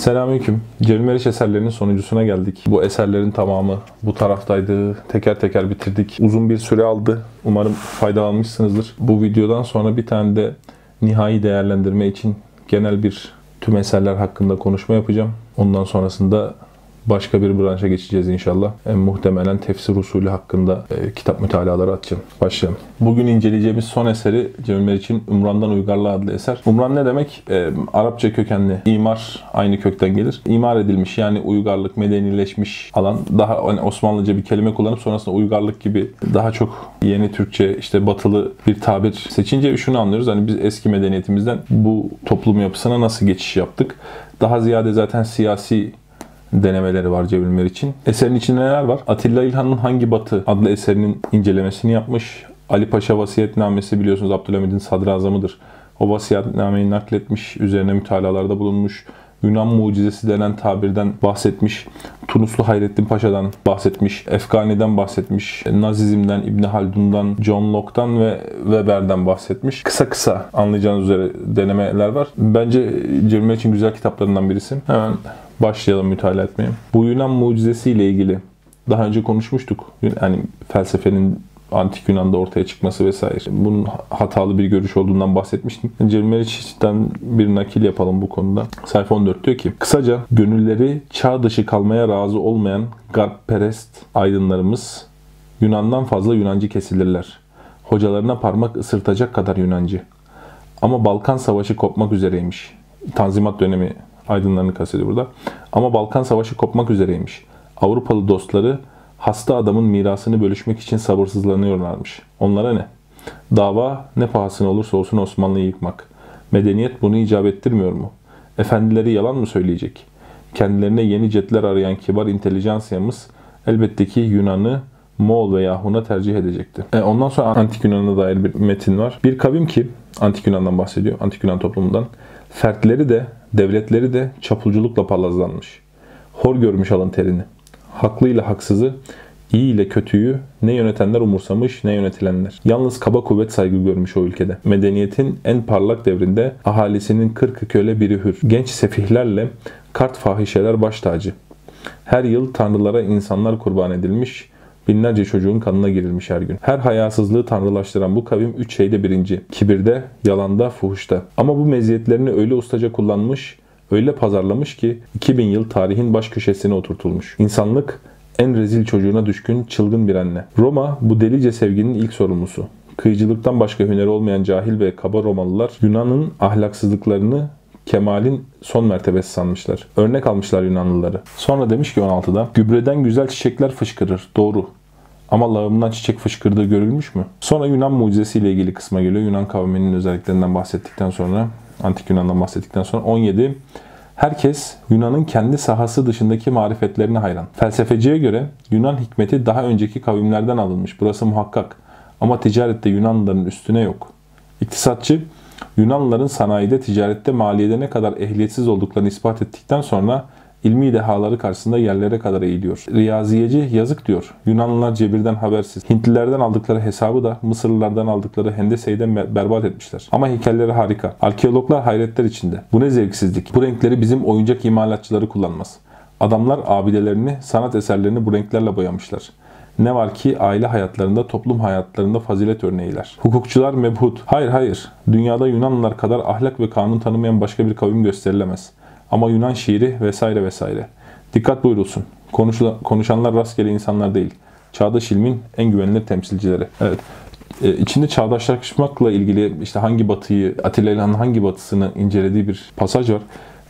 Selamünaleyküm. Cemil Meriç eserlerinin sonuncusuna geldik. Bu eserlerin tamamı bu taraftaydı. Teker teker bitirdik. Uzun bir süre aldı. Umarım faydalanmışsınızdır. Bu videodan sonra bir tane de nihai değerlendirme için genel bir tüm eserler hakkında konuşma yapacağım. Ondan sonrasında başka bir branşa geçeceğiz inşallah. E, muhtemelen tefsir usulü hakkında e, kitap mütalaları atacağım. Başlayalım. Bugün inceleyeceğimiz son eseri Cemil Meriç'in Umran'dan Uygarlığa adlı eser. Umran ne demek? E, Arapça kökenli. İmar aynı kökten gelir. İmar edilmiş yani uygarlık, medenileşmiş alan. Daha hani Osmanlıca bir kelime kullanıp sonrasında uygarlık gibi daha çok yeni Türkçe işte batılı bir tabir seçince şunu anlıyoruz. Hani biz eski medeniyetimizden bu toplum yapısına nasıl geçiş yaptık? Daha ziyade zaten siyasi denemeleri var Cevil için. Eserin içinde neler var? Atilla İlhan'ın Hangi Batı adlı eserinin incelemesini yapmış. Ali Paşa vasiyetnamesi biliyorsunuz Abdülhamid'in sadrazamıdır. O vasiyetnameyi nakletmiş, üzerine mütalalarda bulunmuş. Yunan mucizesi denen tabirden bahsetmiş. Tunuslu Hayrettin Paşa'dan bahsetmiş. Efgani'den bahsetmiş. Nazizm'den, İbni Haldun'dan, John Locke'dan ve Weber'den bahsetmiş. Kısa kısa anlayacağınız üzere denemeler var. Bence Cemil için güzel kitaplarından birisi. Hemen başlayalım mütalaa etmeye. Bu Yunan mucizesiyle ilgili daha önce konuşmuştuk. Yani felsefenin antik Yunan'da ortaya çıkması vesaire. Bunun hatalı bir görüş olduğundan bahsetmiştim. Cemil Meriç'ten bir nakil yapalım bu konuda. Sayfa 14 diyor ki, kısaca gönülleri çağ dışı kalmaya razı olmayan garpperest aydınlarımız Yunan'dan fazla Yunancı kesilirler. Hocalarına parmak ısırtacak kadar Yunancı. Ama Balkan Savaşı kopmak üzereymiş. Tanzimat dönemi aydınlarını kastediyor burada. Ama Balkan Savaşı kopmak üzereymiş. Avrupalı dostları hasta adamın mirasını bölüşmek için sabırsızlanıyorlarmış. Onlara ne? Dava ne pahasına olursa olsun Osmanlı'yı yıkmak. Medeniyet bunu icap ettirmiyor mu? Efendileri yalan mı söyleyecek? Kendilerine yeni cetler arayan kibar intelijansiyamız elbette ki Yunan'ı Moğol veya Hun'a tercih edecekti. E ondan sonra Antik Yunan'a dair bir metin var. Bir kavim ki, Antik Yunan'dan bahsediyor, Antik Yunan toplumundan, fertleri de, devletleri de çapulculukla palazlanmış. Hor görmüş alın terini haklıyla haksızı, iyi ile kötüyü ne yönetenler umursamış ne yönetilenler. Yalnız kaba kuvvet saygı görmüş o ülkede. Medeniyetin en parlak devrinde ahalisinin kırkı köle biri hür. Genç sefihlerle kart fahişeler baş tacı. Her yıl tanrılara insanlar kurban edilmiş, binlerce çocuğun kanına girilmiş her gün. Her hayasızlığı tanrılaştıran bu kavim üç şeyde birinci. Kibirde, yalanda, fuhuşta. Ama bu meziyetlerini öyle ustaca kullanmış, öyle pazarlamış ki 2000 yıl tarihin baş köşesine oturtulmuş. İnsanlık en rezil çocuğuna düşkün çılgın bir anne. Roma bu delice sevginin ilk sorumlusu. Kıyıcılıktan başka hüneri olmayan cahil ve kaba Romalılar Yunan'ın ahlaksızlıklarını kemalin son mertebesi sanmışlar. Örnek almışlar Yunanlıları. Sonra demiş ki 16'da gübreden güzel çiçekler fışkırır. Doğru. Ama lağımdan çiçek fışkırdığı görülmüş mü? Sonra Yunan mucizesiyle ilgili kısma geliyor. Yunan kavminin özelliklerinden bahsettikten sonra Antik Yunan'dan bahsettikten sonra 17 Herkes Yunan'ın kendi sahası dışındaki marifetlerine hayran. Felsefeciye göre Yunan hikmeti daha önceki kavimlerden alınmış. Burası muhakkak. Ama ticarette Yunanlıların üstüne yok. İktisatçı Yunanlıların sanayide, ticarette, maliyede ne kadar ehliyetsiz olduklarını ispat ettikten sonra ilmi dehaları karşısında yerlere kadar eğiliyor. Riyaziyeci yazık diyor. Yunanlılar cebirden habersiz. Hintlilerden aldıkları hesabı da Mısırlılardan aldıkları Hendesey'den berbat etmişler. Ama heykelleri harika. Arkeologlar hayretler içinde. Bu ne zevksizlik. Bu renkleri bizim oyuncak imalatçıları kullanmaz. Adamlar abidelerini, sanat eserlerini bu renklerle boyamışlar. Ne var ki aile hayatlarında, toplum hayatlarında fazilet örneğiler. Hukukçular mebhut. Hayır hayır. Dünyada Yunanlılar kadar ahlak ve kanun tanımayan başka bir kavim gösterilemez. Ama Yunan şiiri vesaire vesaire. Dikkat buyurulsun. Konuşula, konuşanlar rastgele insanlar değil. Çağdaş ilmin en güvenilir temsilcileri. Evet. Ee, içinde çağdaşlaşmakla ilgili işte hangi batıyı, Atilla İlhan'ın hangi batısını incelediği bir pasaj var.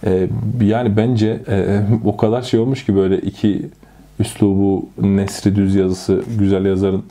Ee, yani bence e, o kadar şey olmuş ki böyle iki üslubu, nesri düz yazısı, güzel yazarın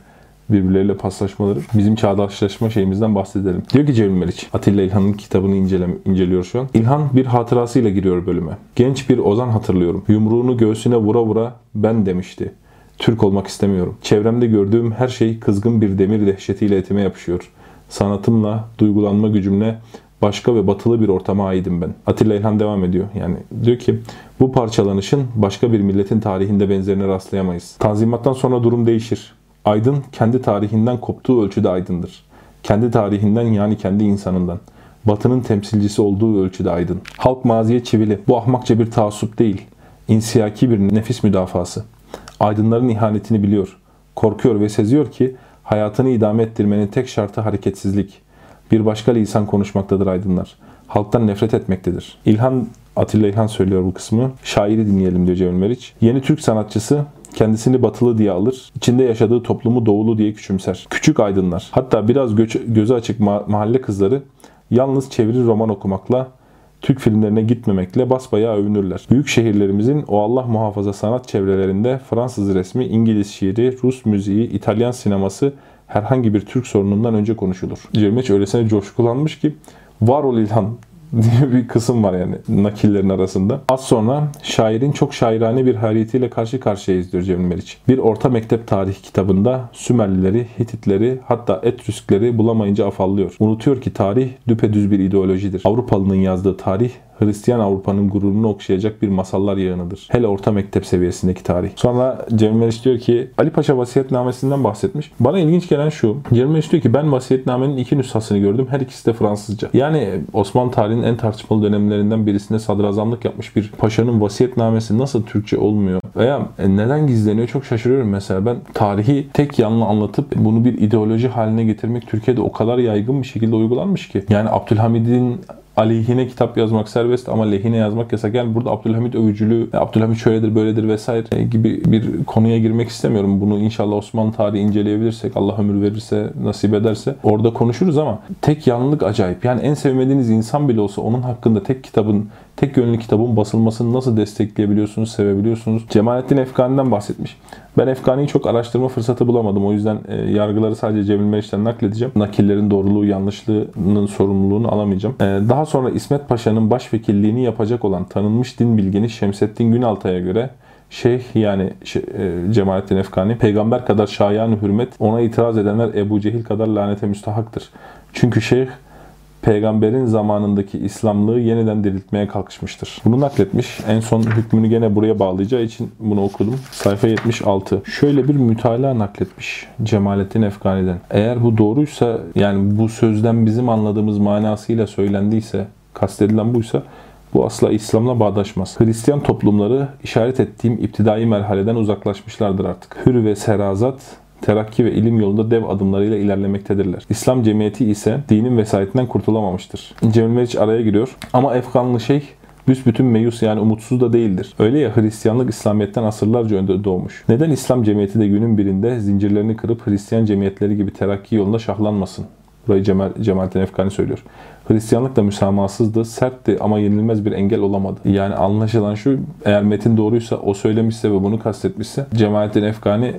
birbirleriyle paslaşmaları. Bizim çağdaşlaşma şeyimizden bahsedelim. Diyor ki Cemil Meriç, Atilla İlhan'ın kitabını incelem inceliyor şu an. İlhan bir hatırasıyla giriyor bölüme. Genç bir ozan hatırlıyorum. Yumruğunu göğsüne vura vura ben demişti. Türk olmak istemiyorum. Çevremde gördüğüm her şey kızgın bir demir dehşetiyle etime yapışıyor. Sanatımla, duygulanma gücümle başka ve batılı bir ortama aidim ben. Atilla İlhan devam ediyor. Yani diyor ki bu parçalanışın başka bir milletin tarihinde benzerine rastlayamayız. Tanzimattan sonra durum değişir. Aydın kendi tarihinden koptuğu ölçüde aydındır. Kendi tarihinden yani kendi insanından. Batı'nın temsilcisi olduğu ölçüde aydın. Halk maziye çivili. Bu ahmakça bir taassup değil. İnsiyaki bir nefis müdafası. Aydınların ihanetini biliyor. Korkuyor ve seziyor ki hayatını idame ettirmenin tek şartı hareketsizlik. Bir başka lisan konuşmaktadır aydınlar. Halktan nefret etmektedir. İlhan Atilla İlhan söylüyor bu kısmı. Şairi dinleyelim diyor Cemil Meriç. Yeni Türk sanatçısı kendisini batılı diye alır, içinde yaşadığı toplumu doğulu diye küçümser. Küçük aydınlar, hatta biraz göç, gözü açık ma- mahalle kızları yalnız çeviri roman okumakla, Türk filmlerine gitmemekle basbayağı övünürler. Büyük şehirlerimizin o Allah muhafaza sanat çevrelerinde Fransız resmi, İngiliz şiiri, Rus müziği, İtalyan sineması herhangi bir Türk sorunundan önce konuşulur. Cirmeç öylesine coşkulanmış ki var ol İlhan diye bir kısım var yani nakillerin arasında. Az sonra şairin çok şairane bir hareketiyle karşı karşıyayız diyor Cemil Meriç. Bir orta mektep tarih kitabında Sümerlileri, Hititleri hatta Etrüskleri bulamayınca afallıyor. Unutuyor ki tarih düpedüz bir ideolojidir. Avrupalının yazdığı tarih Hristiyan Avrupa'nın gururunu okşayacak bir masallar yığınıdır. Hele orta mektep seviyesindeki tarih. Sonra Cemil Meriç diyor ki Ali Paşa vasiyetnamesinden bahsetmiş. Bana ilginç gelen şu. Cemil Meriç diyor ki ben vasiyetnamenin iki nüshasını gördüm. Her ikisi de Fransızca. Yani Osmanlı tarihinin en tartışmalı dönemlerinden birisinde sadrazamlık yapmış bir paşanın vasiyetnamesi nasıl Türkçe olmuyor? Veya neden gizleniyor çok şaşırıyorum mesela. Ben tarihi tek yanlı anlatıp bunu bir ideoloji haline getirmek Türkiye'de o kadar yaygın bir şekilde uygulanmış ki. Yani Abdülhamid'in aleyhine kitap yazmak serbest ama lehine yazmak yasak. Yani burada Abdülhamit övücülüğü, Abdülhamit şöyledir böyledir vesaire gibi bir konuya girmek istemiyorum. Bunu inşallah Osmanlı tarihi inceleyebilirsek, Allah ömür verirse, nasip ederse orada konuşuruz ama tek yanlılık acayip. Yani en sevmediğiniz insan bile olsa onun hakkında tek kitabın tek yönlü kitabın basılmasını nasıl destekleyebiliyorsunuz, sevebiliyorsunuz? Cemalettin Efgani'den bahsetmiş. Ben Efgani'yi çok araştırma fırsatı bulamadım. O yüzden e, yargıları sadece Cemil Meriç'ten nakledeceğim. Nakillerin doğruluğu, yanlışlığının sorumluluğunu alamayacağım. E, daha sonra İsmet Paşa'nın başvekilliğini yapacak olan tanınmış din bilgini Şemsettin Günaltay'a göre Şeyh yani e, Cemalettin Efkani peygamber kadar şayan hürmet ona itiraz edenler Ebu Cehil kadar lanete müstahaktır. Çünkü şeyh peygamberin zamanındaki İslamlığı yeniden diriltmeye kalkışmıştır. Bunu nakletmiş. En son hükmünü gene buraya bağlayacağı için bunu okudum. Sayfa 76. Şöyle bir mütalaa nakletmiş Cemalettin Efgani'den. Eğer bu doğruysa yani bu sözden bizim anladığımız manasıyla söylendiyse, kastedilen buysa bu asla İslam'la bağdaşmaz. Hristiyan toplumları işaret ettiğim iptidai merhaleden uzaklaşmışlardır artık. Hür ve serazat terakki ve ilim yolunda dev adımlarıyla ilerlemektedirler. İslam cemiyeti ise dinin vesayetinden kurtulamamıştır. Cemil Meriç araya giriyor. Ama Efkanlı şeyh büsbütün meyus yani umutsuz da değildir. Öyle ya Hristiyanlık İslamiyet'ten asırlarca önde doğmuş. Neden İslam cemiyeti de günün birinde zincirlerini kırıp Hristiyan cemiyetleri gibi terakki yolunda şahlanmasın? Burayı Cemal, Cemalettin Efkani söylüyor. Hristiyanlık da müsamahsızdı, sertti ama yenilmez bir engel olamadı. Yani anlaşılan şu, eğer metin doğruysa, o söylemişse ve bunu kastetmişse Cemalettin Efkani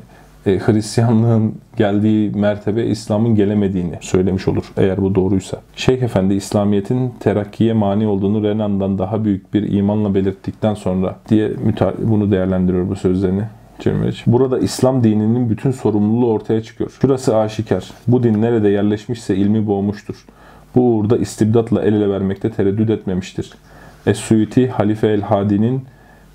e, Hristiyanlığın geldiği mertebe İslam'ın gelemediğini söylemiş olur eğer bu doğruysa. Şeyh Efendi İslamiyet'in terakkiye mani olduğunu Renan'dan daha büyük bir imanla belirttikten sonra diye bunu değerlendiriyor bu sözlerini. Cemil Burada İslam dininin bütün sorumluluğu ortaya çıkıyor. Şurası aşikar. Bu din nerede yerleşmişse ilmi boğmuştur. Bu uğurda istibdatla el ele vermekte tereddüt etmemiştir. Es-Suyuti Halife el-Hadi'nin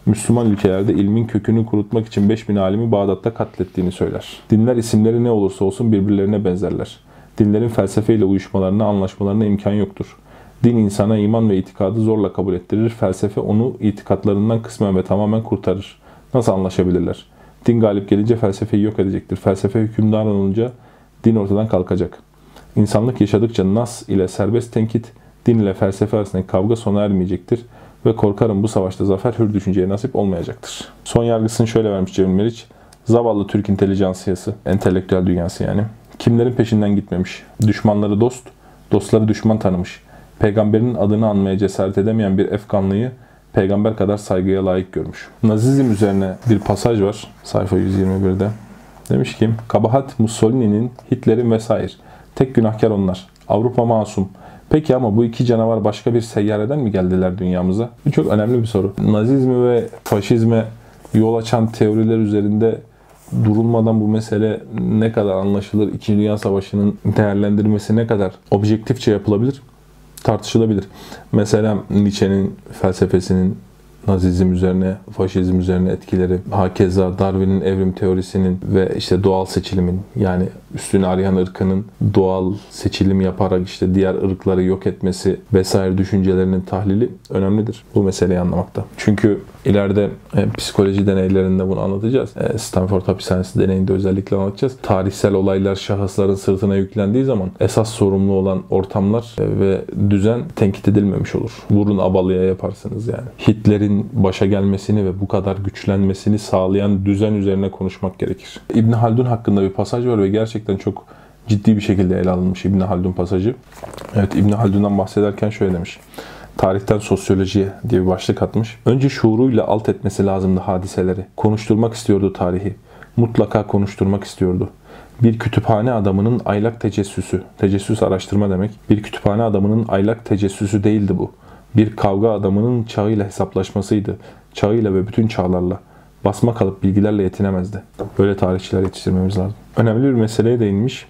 Müslüman ülkelerde ilmin kökünü kurutmak için 5000 alimi Bağdat'ta katlettiğini söyler. Dinler isimleri ne olursa olsun birbirlerine benzerler. Dinlerin felsefeyle uyuşmalarına, anlaşmalarına imkan yoktur. Din insana iman ve itikadı zorla kabul ettirir. Felsefe onu itikatlarından kısmen ve tamamen kurtarır. Nasıl anlaşabilirler? Din galip gelince felsefeyi yok edecektir. Felsefe hükümdar olunca din ortadan kalkacak. İnsanlık yaşadıkça nas ile serbest tenkit, din ile felsefe arasındaki kavga sona ermeyecektir ve korkarım bu savaşta zafer hür düşünceye nasip olmayacaktır. Son yargısını şöyle vermiş Cemil Meriç. Zavallı Türk intelijansiyası, entelektüel dünyası yani. Kimlerin peşinden gitmemiş. Düşmanları dost, dostları düşman tanımış. Peygamberin adını anmaya cesaret edemeyen bir Efkanlıyı peygamber kadar saygıya layık görmüş. Nazizm üzerine bir pasaj var sayfa 121'de. Demiş ki, kabahat Mussolini'nin, Hitler'in vesaire. Tek günahkar onlar. Avrupa masum. Peki ama bu iki canavar başka bir seyyareden mi geldiler dünyamıza? Bu çok önemli bir soru. Nazizmi ve faşizme yol açan teoriler üzerinde durulmadan bu mesele ne kadar anlaşılır, İkinci Dünya Savaşı'nın değerlendirmesi ne kadar objektifçe yapılabilir tartışılabilir. Mesela Nietzsche'nin felsefesinin Nazizm üzerine, faşizm üzerine etkileri, hakeza Darwin'in evrim teorisinin ve işte doğal seçilimin yani üstünü arayan ırkının doğal seçilim yaparak işte diğer ırkları yok etmesi vesaire düşüncelerinin tahlili önemlidir bu meseleyi anlamakta. Çünkü ileride e, psikoloji deneylerinde bunu anlatacağız. E, Stanford hapishanesi deneyinde özellikle anlatacağız. Tarihsel olaylar şahısların sırtına yüklendiği zaman esas sorumlu olan ortamlar e, ve düzen tenkit edilmemiş olur. Vurun abalıya yaparsınız yani. Hitler'in başa gelmesini ve bu kadar güçlenmesini sağlayan düzen üzerine konuşmak gerekir. İbn Haldun hakkında bir pasaj var ve gerçekten çok ciddi bir şekilde ele alınmış İbn Haldun pasajı. Evet İbn Haldun'dan bahsederken şöyle demiş. Tarihten sosyolojiye diye bir başlık atmış. Önce şuuruyla alt etmesi lazımdı hadiseleri. Konuşturmak istiyordu tarihi. Mutlaka konuşturmak istiyordu. Bir kütüphane adamının aylak tecessüsü, tecessüs araştırma demek. Bir kütüphane adamının aylak tecessüsü değildi bu. Bir kavga adamının çağıyla hesaplaşmasıydı. Çağıyla ve bütün çağlarla. Basma kalıp bilgilerle yetinemezdi. Böyle tarihçiler yetiştirmemiz lazım. Önemli bir meseleye değinmiş.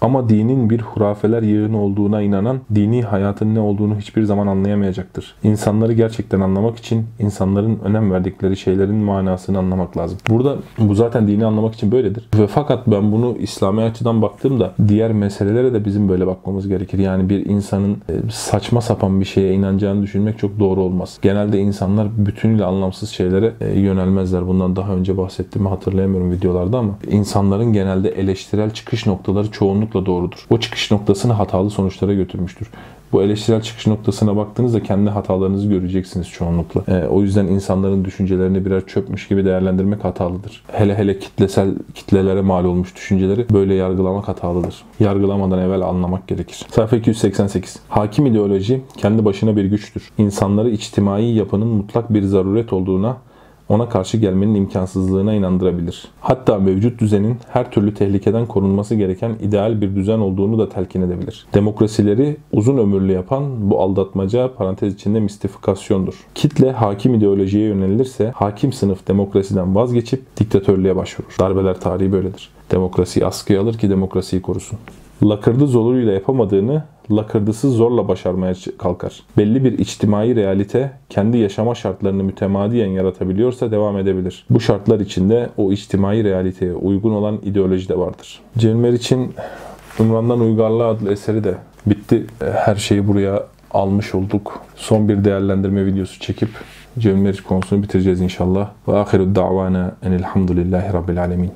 Ama dinin bir hurafeler yığını olduğuna inanan dini hayatın ne olduğunu hiçbir zaman anlayamayacaktır. İnsanları gerçekten anlamak için insanların önem verdikleri şeylerin manasını anlamak lazım. Burada bu zaten dini anlamak için böyledir. Ve fakat ben bunu İslami açıdan baktığımda diğer meselelere de bizim böyle bakmamız gerekir. Yani bir insanın e, saçma sapan bir şeye inanacağını düşünmek çok doğru olmaz. Genelde insanlar bütünüyle anlamsız şeylere e, yönelmezler. Bundan daha önce bahsettiğimi hatırlayamıyorum videolarda ama insanların genelde eleştirel çıkış noktaları çoğunluk çoğunlukla doğrudur. O çıkış noktasını hatalı sonuçlara götürmüştür. Bu eleştirel çıkış noktasına baktığınızda kendi hatalarınızı göreceksiniz çoğunlukla. E, o yüzden insanların düşüncelerini birer çöpmüş gibi değerlendirmek hatalıdır. Hele hele kitlesel kitlelere mal olmuş düşünceleri böyle yargılamak hatalıdır. Yargılamadan evvel anlamak gerekir. Sayfa 288. Hakim ideoloji kendi başına bir güçtür. İnsanları içtimai yapının mutlak bir zaruret olduğuna ona karşı gelmenin imkansızlığına inandırabilir. Hatta mevcut düzenin her türlü tehlikeden korunması gereken ideal bir düzen olduğunu da telkin edebilir. Demokrasileri uzun ömürlü yapan bu aldatmaca parantez içinde mistifikasyondur. Kitle hakim ideolojiye yönelirse hakim sınıf demokrasiden vazgeçip diktatörlüğe başvurur. Darbeler tarihi böyledir. Demokrasiyi askıya alır ki demokrasiyi korusun lakırdı zoruyla yapamadığını lakırdısı zorla başarmaya kalkar. Belli bir içtimai realite kendi yaşama şartlarını mütemadiyen yaratabiliyorsa devam edebilir. Bu şartlar içinde o içtimai realiteye uygun olan ideoloji de vardır. Cemil için Ümran'dan Uygarlığa adlı eseri de bitti. Her şeyi buraya almış olduk. Son bir değerlendirme videosu çekip Cemil konusunu bitireceğiz inşallah. Ve ahiru davana enilhamdülillahi rabbil alemin.